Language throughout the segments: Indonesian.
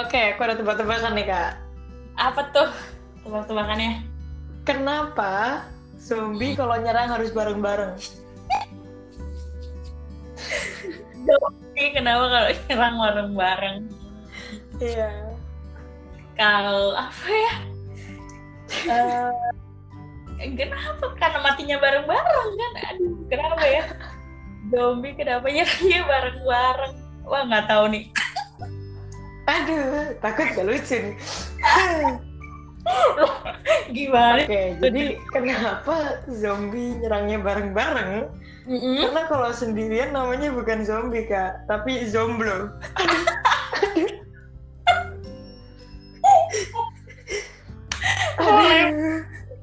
Oke, aku ada tebak-tebakan nih kak. Apa tuh tebak-tebakannya? Kenapa zombie kalau nyerang harus bareng-bareng? Zombie kenapa kalau nyerang bareng-bareng? Iya. Kalau apa ya? Eh, kenapa? Karena matinya bareng-bareng kan? Aduh, kenapa ya? Zombie kenapa nyerangnya bareng-bareng? Wah nggak tahu nih. Aduh, takut gak lucu nih. Gimana? Oke, jadi kenapa zombie nyerangnya bareng-bareng? Mm-mm. Karena kalau sendirian namanya bukan zombie kak, tapi zomblo. Aduh.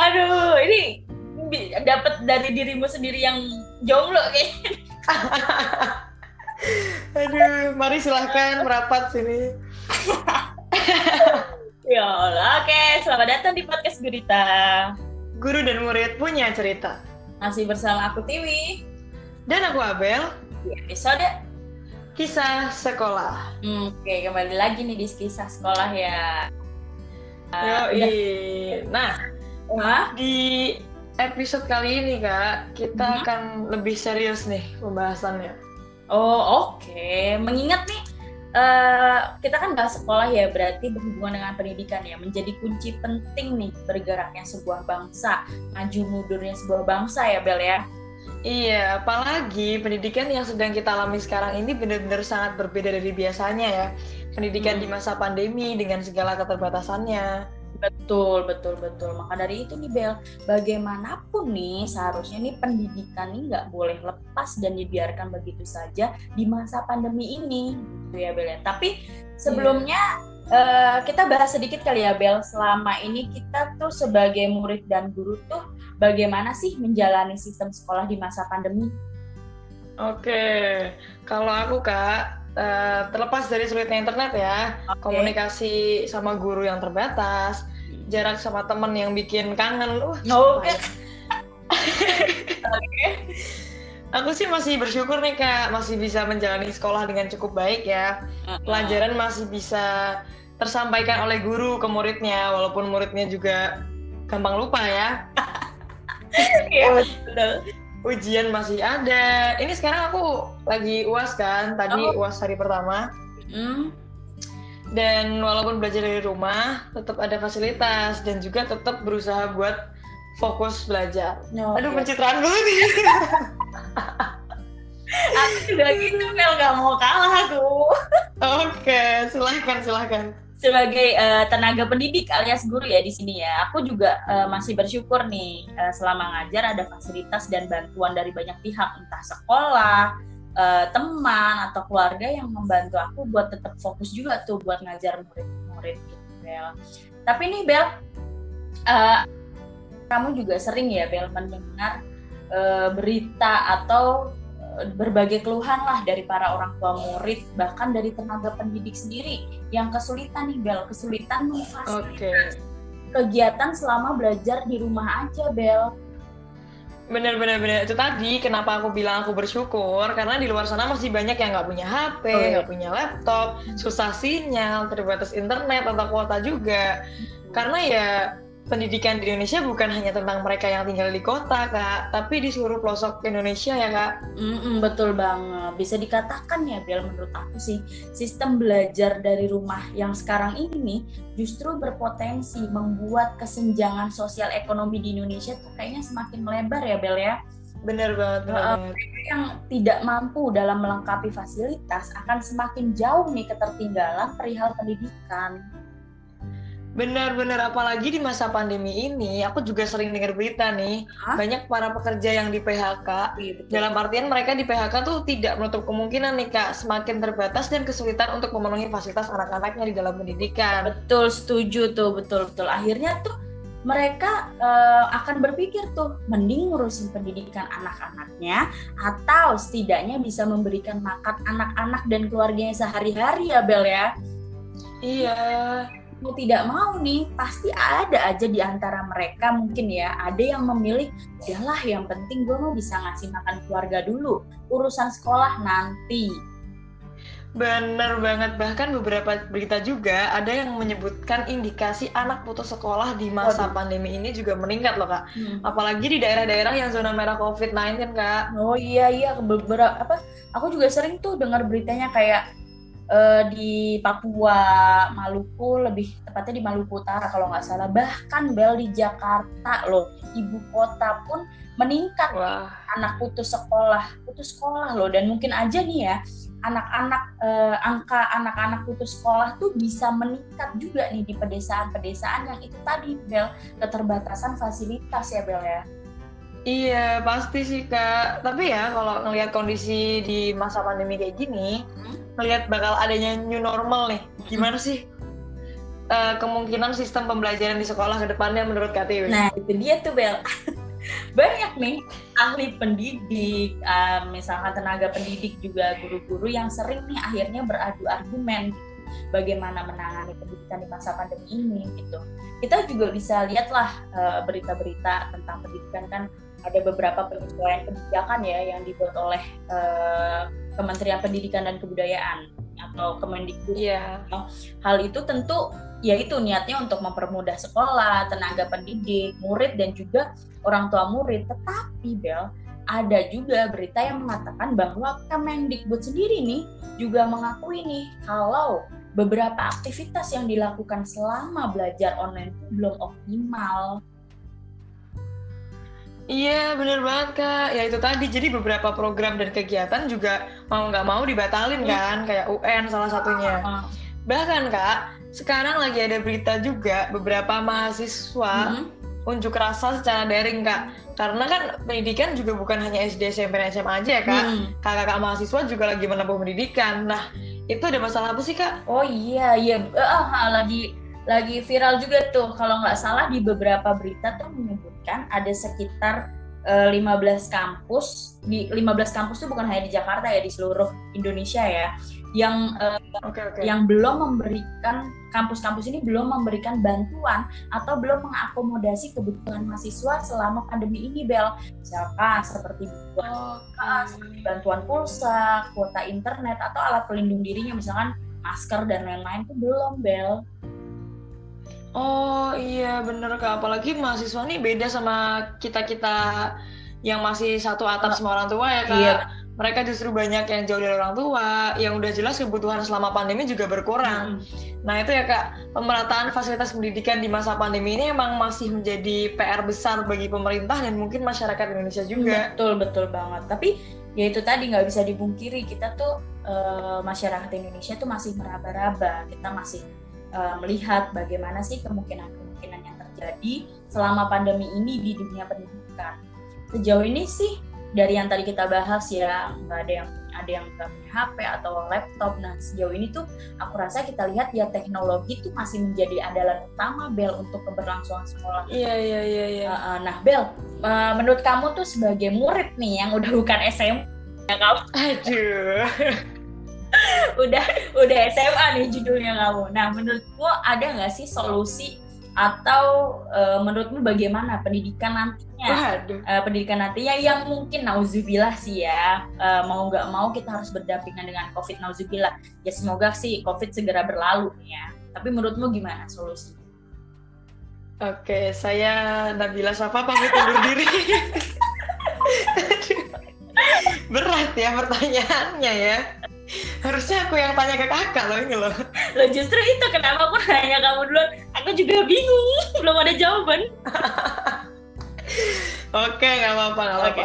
Aduh, ini dapat dari dirimu sendiri yang jomblo kayaknya. Aduh, mari silahkan merapat sini. Ya Allah, oke. Selamat datang di podcast Gurita. Guru dan murid punya cerita. Masih bersama aku Tiwi Dan aku Abel, di episode. kisah sekolah. Hmm, Oke, kembali lagi nih di kisah sekolah ya. Yoi. udah. Nah, Wah, di episode kali ini kak, kita Mhm. akan lebih serius nih pembahasannya. Oh oke, mengingat nih eh, kita kan bahas sekolah ya berarti berhubungan dengan pendidikan ya menjadi kunci penting nih bergeraknya sebuah bangsa, maju mundurnya sebuah bangsa ya Bel ya. Iya, apalagi pendidikan yang sedang kita alami sekarang ini benar-benar sangat berbeda dari biasanya ya. Pendidikan Hmm. di masa pandemi dengan segala keterbatasannya. Betul betul betul. Maka dari itu nih Bel, bagaimanapun nih seharusnya nih pendidikan ini nggak boleh lepas dan dibiarkan begitu saja di masa pandemi ini, gitu ya Bel ya. Tapi sebelumnya eh, kita bahas sedikit kali ya Bel. Selama ini kita tuh sebagai murid dan guru tuh bagaimana sih menjalani sistem sekolah di masa pandemi? Oke, kalau aku kak, eh, terlepas dari sulitnya internet ya, komunikasi sama guru yang terbatas, jarak sama temen yang bikin kangen, uh, Oh, payah. Aku sih masih bersyukur nih kak, masih bisa menjalani sekolah dengan cukup baik ya. Pelajaran masih bisa tersampaikan oleh guru ke muridnya, walaupun muridnya juga gampang lupa ya. Iya, betul. Ujian masih ada. Ini sekarang aku lagi uas kan, tadi Oh. uas hari pertama. Hmm, Dan walaupun belajar dari rumah, tetap ada fasilitas dan juga tetap berusaha buat fokus belajar. no, Aduh, iya. pencitraan dulu nih. aku juga gitu Bel nggak mau kalah aku. Oke, silahkan, silahkan. sebagai eh, tenaga pendidik alias guru ya di sini ya, aku juga eh, masih bersyukur nih eh, selama ngajar ada fasilitas dan bantuan dari banyak pihak entah sekolah, eh, teman atau keluarga yang membantu aku buat tetap fokus juga tuh buat ngajar murid-murid gitu Bel. Tapi nih Bel, eh, kamu juga sering ya Bel mendengar eh, berita atau berbagai keluhan lah dari para orang tua murid bahkan dari tenaga pendidik sendiri yang kesulitan nih Bel, kesulitan memfasilitasi Oke. kegiatan selama belajar di rumah aja Bel. Bener bener bener itu tadi kenapa aku bilang aku bersyukur karena di luar sana masih banyak yang nggak punya HP, Oh, iya. nggak punya laptop, susah sinyal, terbatas internet atau kuota juga. Karena ya pendidikan di Indonesia bukan hanya tentang mereka yang tinggal di kota kak, tapi di seluruh pelosok Indonesia ya kak. Mm-mm, betul banget. Bisa dikatakan ya Bel menurut aku sih sistem belajar dari rumah yang sekarang ini justru berpotensi membuat kesenjangan sosial ekonomi di Indonesia tuh kayaknya semakin melebar ya Bel ya. Bener banget. Bener banget. Yang tidak mampu dalam melengkapi fasilitas akan semakin jauh nih ketertinggalan perihal pendidikan. Bener-bener apalagi di masa pandemi ini, aku juga sering dengar berita nih, Hah? banyak para pekerja yang di PHK Dalam artian mereka di PHK tuh tidak menutup kemungkinan nih kak semakin terbatas dan kesulitan untuk memenuhi fasilitas anak-anaknya di dalam pendidikan. Betul, setuju tuh, betul betul. Akhirnya tuh mereka eh, akan berpikir tuh mending ngurusin pendidikan anak-anaknya atau setidaknya bisa memberikan makan anak-anak dan keluarganya sehari-hari ya Bel ya. Iya, Mau tidak mau nih pasti ada aja di antara mereka mungkin ya ada yang memilih udahlah yang penting gue mau bisa ngasih makan keluarga dulu urusan sekolah nanti Bener banget, bahkan beberapa berita juga ada yang menyebutkan indikasi anak putus sekolah di masa Waduh. pandemi ini juga meningkat loh kak. Hmm. Apalagi di daerah-daerah yang zona merah COVID-19 kak. Oh iya iya beberapa apa aku juga sering tuh dengar beritanya kayak eh, di Papua, Maluku lebih tepatnya di Maluku Utara kalau nggak salah bahkan Bel di Jakarta loh ibu kota pun meningkat Wah, anak putus sekolah putus sekolah loh dan mungkin aja nih ya anak-anak eh, angka anak-anak putus sekolah tuh bisa meningkat juga nih di pedesaan-pedesaan yang itu tadi Bel keterbatasan fasilitas ya Bel ya. iya pasti sih kak. Tapi ya kalau ngelihat kondisi di masa pandemi kayak gini, Hmm. Ngelihat bakal adanya new normal nih, gimana sih eh, kemungkinan sistem pembelajaran di sekolah ke depannya menurut Tiwi? Nah itu dia tuh Bel. Banyak nih ahli pendidik, eh, misalkan tenaga pendidik juga guru-guru yang sering nih akhirnya beradu argumen. Bagaimana menangani pendidikan di masa pandemi ini gitu. Kita juga bisa lihatlah eh, berita-berita tentang pendidikan kan ada beberapa penyesuaian kebijakan ya yang dibuat oleh eh, Kementerian Pendidikan dan Kebudayaan atau Kemendikbud Iya. Hal itu tentu yaitu niatnya untuk mempermudah sekolah, tenaga pendidik, murid dan juga orang tua murid. Tetapi Bel, ada juga berita yang mengatakan bahwa Kemendikbud sendiri nih juga mengakui nih kalau beberapa aktivitas yang dilakukan selama belajar online itu belum optimal. Iya bener banget kak, ya itu tadi jadi beberapa program dan kegiatan juga mau nggak mau dibatalin Iya. kan, kayak UN salah satunya. Uh, Bahkan kak, sekarang lagi ada berita juga beberapa mahasiswa mhm. unjuk rasa secara daring kak, karena kan pendidikan juga bukan hanya SD, SMP, dan SMA aja ya kak, Hmm. kakak-kakak mahasiswa juga lagi menempuh pendidikan. Nah itu ada masalah apa sih kak? Oh iya iya ah, lagi lagi viral juga tuh kalau nggak salah di beberapa berita tuh menyebutkan ada sekitar eh, 15 kampus di 15 kampus tuh bukan hanya di Jakarta ya di seluruh Indonesia ya yang eh, Oke oke. yang belum memberikan kampus-kampus ini belum memberikan bantuan atau belum mengakomodasi kebutuhan mahasiswa selama pandemi ini Bel misalkan seperti Oh, bantuan pulsa, kuota internet atau alat pelindung dirinya misalkan masker dan lain-lain tuh belum Bel. Oh iya bener kak, apalagi mahasiswa nih beda sama kita-kita yang masih satu atap sama orang tua ya kak. Iya. Mereka justru banyak yang jauh dari orang tua, yang udah jelas kebutuhan selama pandemi juga berkurang. Nah itu ya kak, pemerataan fasilitas pendidikan di masa pandemi ini emang masih menjadi PR besar bagi pemerintah dan mungkin masyarakat Indonesia juga. Betul betul banget. Tapi ya itu tadi nggak bisa dipungkiri kita tuh eh, masyarakat Indonesia tuh masih meraba-raba. Kita masih eh, melihat bagaimana sih kemungkinan-kemungkinan yang terjadi selama pandemi ini di dunia pendidikan. Sejauh ini sih dari yang tadi kita bahas ya nggak ada yang ada yang nggak punya HP atau laptop. Nah sejauh ini tuh aku rasa kita lihat ya teknologi tuh masih menjadi andalan utama Bel untuk keberlangsungan sekolah. Iya iya iya iya. Uh, uh, nah Bel, uh, menurut kamu tuh sebagai murid nih yang udah bukan SMP, ya kamu Aduh. udah udah SMA nih judulnya kamu. Nah menurutmu ada nggak sih solusi atau uh, menurutmu bagaimana pendidikan nantinya? Uh, pendidikan nantinya yang mungkin nauzubillah sih ya uh, mau nggak mau kita harus berdampingan dengan COVID nauzubillah. Ya semoga sih COVID segera berlalu ya. Tapi menurutmu gimana solusi? Oke, saya Nabila Safa pamit undur diri. Berat ya pertanyaannya ya. Harusnya aku yang tanya ke kakak loh ini loh. Lo justru itu kenapa aku nanya kamu duluan? Aku juga bingung, belum ada jawaban. Oke, nggak apa-apa, nggak apa-apa.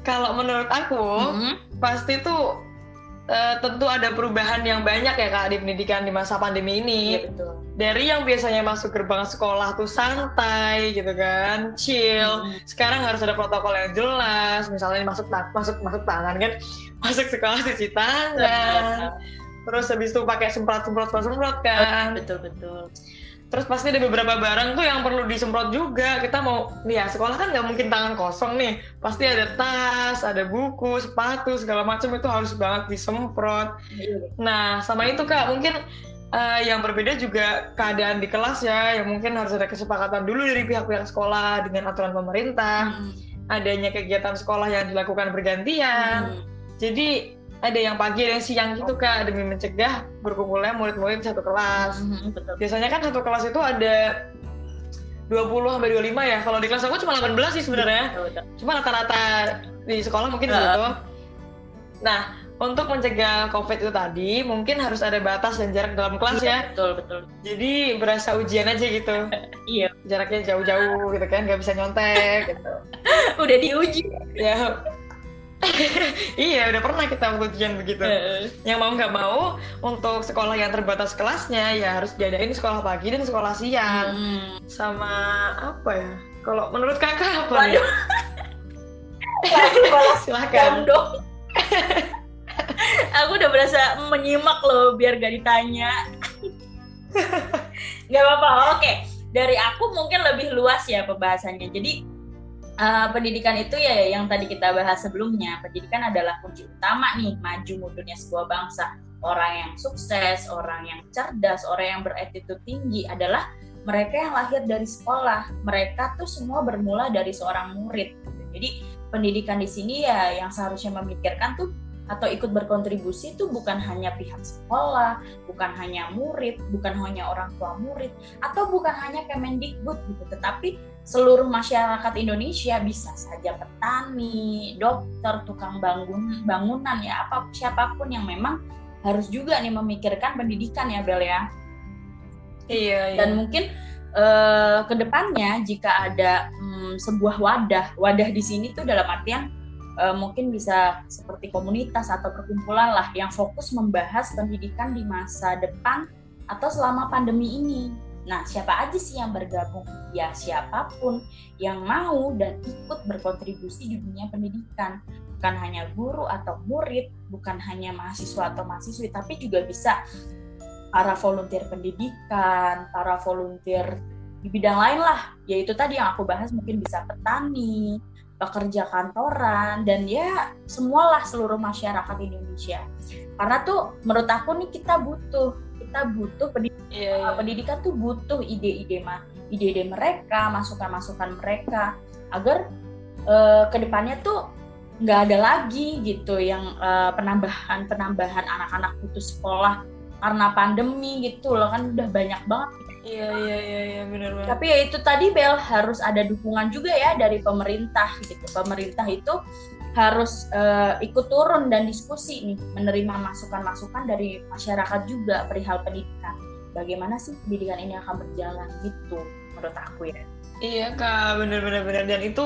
Kalau menurut aku, Hmm. pasti tuh eh, tentu ada perubahan yang banyak ya kak di pendidikan di masa pandemi ini. Iya betul. Dari yang biasanya masuk gerbang sekolah tuh santai gitu kan, chill. Hmm. Sekarang harus ada protokol yang jelas. Misalnya masuk masuk masuk tangan kan, masuk sekolah cuci tangan. Terus habis itu pakai semprot semprot semprot semprot kan. Betul betul. Terus pasti ada beberapa barang tuh yang perlu disemprot juga. Kita mau, nih ya sekolah kan nggak mungkin tangan kosong nih. Pasti ada tas, ada buku, sepatu, segala macam itu harus banget disemprot. Nah, sama itu kak, mungkin eh, yang berbeda juga keadaan di kelas ya, yang mungkin harus ada kesepakatan dulu dari pihak-pihak sekolah dengan aturan pemerintah. Hmm. Adanya kegiatan sekolah yang dilakukan bergantian. Hmm. Jadi ada yang pagi ada yang siang gitu kak demi mencegah berkumpulnya murid-murid satu kelas. Mm-hmm, betul. Biasanya kan satu kelas itu ada 20 sampai 25 ya. Kalau di kelas aku cuma 18 sih sebenarnya. Cuma rata-rata di sekolah mungkin uh. segitu. Nah, untuk mencegah COVID itu tadi, mungkin harus ada batas dan jarak dalam kelas iya, ya. Betul, betul. Jadi berasa ujian aja gitu. iya. Jaraknya jauh-jauh gitu kan, nggak bisa nyontek gitu. Udah diuji. Ya, iya udah pernah kita waktu ujian begitu. Yang mau nggak mau untuk sekolah yang terbatas kelasnya ya harus diadain sekolah pagi dan sekolah siang. Hmm. sama apa ya? Kalau menurut kakak apa ya? Silakan. Dong. Aku udah berasa menyimak loh biar gak ditanya. Nggak apa-apa oke. Dari aku mungkin lebih luas ya pembahasannya. Jadi uh, pendidikan itu ya yang tadi kita bahas sebelumnya. Pendidikan adalah kunci utama nih maju mundurnya sebuah bangsa. Orang yang sukses orang yang cerdas orang yang beretitude tinggi adalah mereka yang lahir dari sekolah. Mereka tuh semua bermula dari seorang murid. Jadi pendidikan di sini ya yang seharusnya memikirkan tuh atau ikut berkontribusi itu bukan hanya pihak sekolah, bukan hanya murid, bukan hanya orang tua murid, atau bukan hanya Kemendikbud gitu, tetapi seluruh masyarakat Indonesia bisa saja petani, dokter, tukang bangun bangunan ya apa siapa pun yang memang harus juga nih memikirkan pendidikan ya Bel ya. Iya. iya. Dan mungkin uh, ke depannya jika ada um, sebuah wadah, wadah di sini tuh dalam artian uh, mungkin bisa seperti komunitas atau perkumpulan lah yang fokus membahas pendidikan di masa depan atau selama pandemi ini. Nah, siapa aja sih yang bergabung? Ya, siapa pun yang mau dan ikut berkontribusi di dunia pendidikan. Bukan hanya guru atau murid, bukan hanya mahasiswa atau mahasiswi, tapi juga bisa para volunteer pendidikan, para volunteer di bidang lain lah. Yaitu tadi yang aku bahas mungkin bisa petani, pekerja kantoran dan ya semualah seluruh masyarakat Indonesia karena tuh menurut aku nih kita butuh kita butuh pendidikan, yeah, yeah. pendidikan tuh butuh ide-ide mah ide-ide mereka masukan-masukan mereka agar uh, ke depannya tuh nggak ada lagi gitu yang uh, penambahan penambahan anak-anak putus sekolah karena pandemi gitu loh kan udah banyak banget Iya iya iya iya benar banget. Tapi ya itu tadi Bel harus ada dukungan juga ya dari pemerintah gitu. Pemerintah itu harus uh, ikut turun dan diskusi nih, menerima masukan-masukan dari masyarakat juga perihal pendidikan. Bagaimana sih pendidikan ini akan berjalan gitu menurut aku ya. Iya kak, bener-bener bener dan itu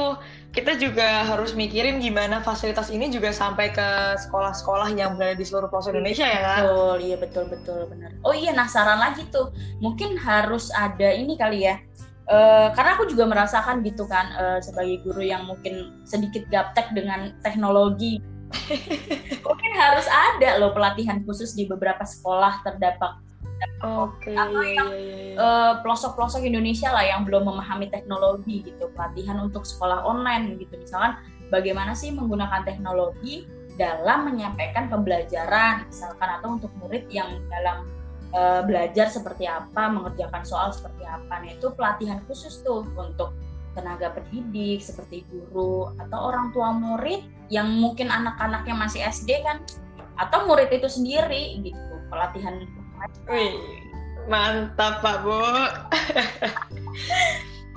kita juga harus mikirin gimana fasilitas ini juga sampai ke sekolah-sekolah yang berada di seluruh pelosok Indonesia ya kak. Betul, iya betul betul benar. Oh iya, nah saran lagi tuh, mungkin harus ada ini kali ya. Uh, karena aku juga merasakan gitu kan uh, sebagai guru yang mungkin sedikit gaptek dengan teknologi. mungkin harus ada loh pelatihan khusus di beberapa sekolah terdampak Oke. Okay, atau yang uh, pelosok-pelosok Indonesia lah yang belum memahami teknologi gitu, pelatihan untuk sekolah online gitu. Misalkan bagaimana sih menggunakan teknologi dalam menyampaikan pembelajaran, misalkan atau untuk murid yang dalam uh, belajar seperti apa, mengerjakan soal seperti apa. Nah, itu pelatihan khusus tuh untuk tenaga pendidik seperti guru atau orang tua murid yang mungkin anak-anaknya masih SD kan atau murid itu sendiri gitu pelatihan Wih, mantap Pak Bu.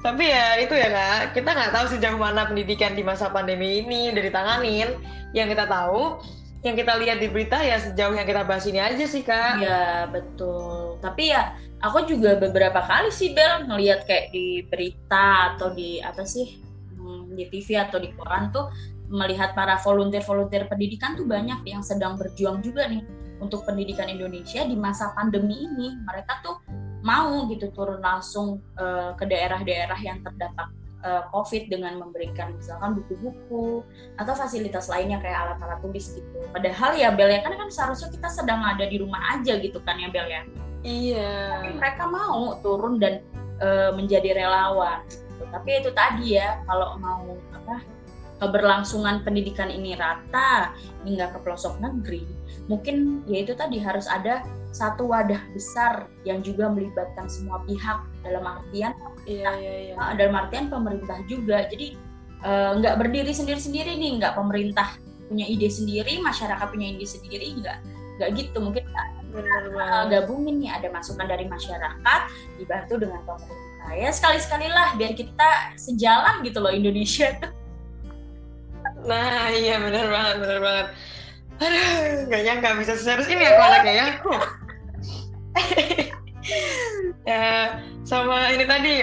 Tapi ya itu ya kak, kita nggak tahu sejauh mana pendidikan di masa pandemi ini dari tanganin. Yang kita tahu, yang kita lihat di berita ya sejauh yang kita bahas ini aja sih kak. Ya betul. Tapi ya aku juga beberapa kali sih Bel ngelihat kayak di berita atau di apa sih hmm, di TV atau di koran tuh melihat para volunteer-volunteer pendidikan tuh banyak yang sedang berjuang juga nih untuk pendidikan Indonesia di masa pandemi ini mereka tuh mau gitu turun langsung uh, ke daerah-daerah yang terdampak uh, COVID dengan memberikan misalkan buku-buku atau fasilitas lainnya kayak alat-alat tulis gitu. Padahal ya Bel ya kan kan seharusnya kita sedang ada di rumah aja gitu kan ya Bel ya. Iya. Tapi mereka mau turun dan uh, menjadi relawan. Gitu. Tapi itu tadi ya kalau mau apa keberlangsungan pendidikan ini rata hingga ke pelosok negeri, mungkin ya itu tadi harus ada satu wadah besar yang juga melibatkan semua pihak dalam artian iya, iya, iya. dalam artian pemerintah juga. Jadi uh, nggak berdiri sendiri-sendiri nih, nggak pemerintah punya ide sendiri masyarakat punya ide sendiri nggak nggak gitu. Mungkin Benar gabungin nih ada masukan dari masyarakat dibantu dengan pemerintah. Ya sekali sekali lah biar kita sejalan gitu loh Indonesia. tuh Nah, iya benar banget, benar banget. Aduh, nggak nyangka bisa serius ini aku anaknya ya. ya, sama ini tadi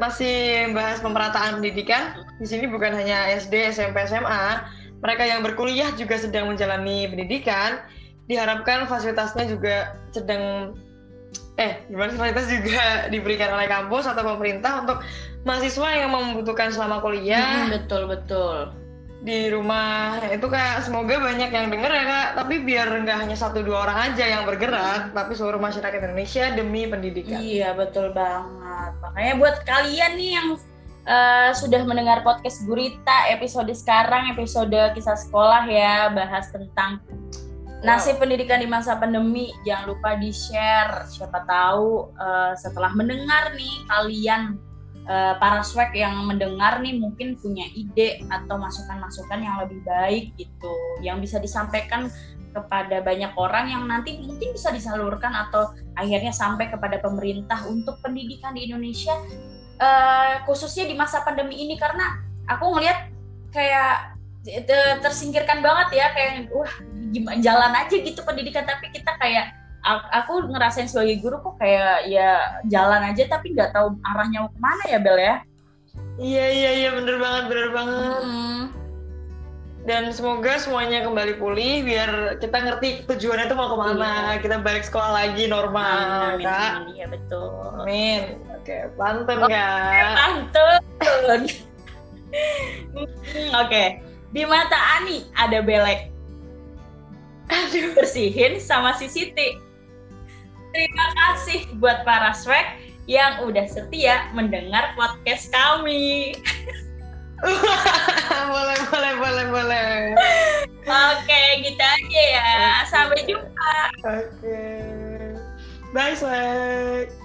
masih bahas pemerataan pendidikan. Di sini bukan hanya SD, SMP, SMA. Mereka yang berkuliah juga sedang menjalani pendidikan. Diharapkan fasilitasnya juga sedang eh gimana fasilitas juga diberikan oleh kampus atau pemerintah untuk mahasiswa yang membutuhkan selama kuliah. Hmm, betul betul di rumah. Itu kayak semoga banyak yang denger ya kak. Tapi biar nggak hanya satu dua orang aja yang bergerak tapi seluruh masyarakat Indonesia demi pendidikan. Iya betul banget. Makanya buat kalian nih yang uh, sudah mendengar podcast Gurita episode sekarang episode kisah sekolah ya bahas tentang nasib pendidikan di masa pandemi jangan lupa di share siapa tahu uh, setelah mendengar nih kalian uh, para swag yang mendengar nih mungkin punya ide atau masukan-masukan yang lebih baik gitu yang bisa disampaikan kepada banyak orang yang nanti mungkin bisa disalurkan atau akhirnya sampai kepada pemerintah untuk pendidikan di Indonesia uh, khususnya di masa pandemi ini. Karena aku ngelihat kayak tersingkirkan banget ya kayak wah gimana jalan aja gitu pendidikan. Tapi kita kayak aku ngerasain sebagai guru kok kayak ya jalan aja tapi nggak tahu arahnya mau ke mana ya Bel ya? Iya iya iya bener banget bener banget. Hmm. dan semoga semuanya kembali pulih biar kita ngerti tujuannya itu mau ke mana iya. kita balik sekolah lagi normal amin, kak. amin, iya betul. Amin. Oke pantun oh, kak. pantun. Oke. Di mata Ani ada belek Aduh. bersihin sama si Siti Terima kasih buat para swag yang udah setia mendengar podcast kami. boleh, boleh, boleh, boleh. Oke, gitu aja ya. Sampai jumpa. Oke. Bye, swag.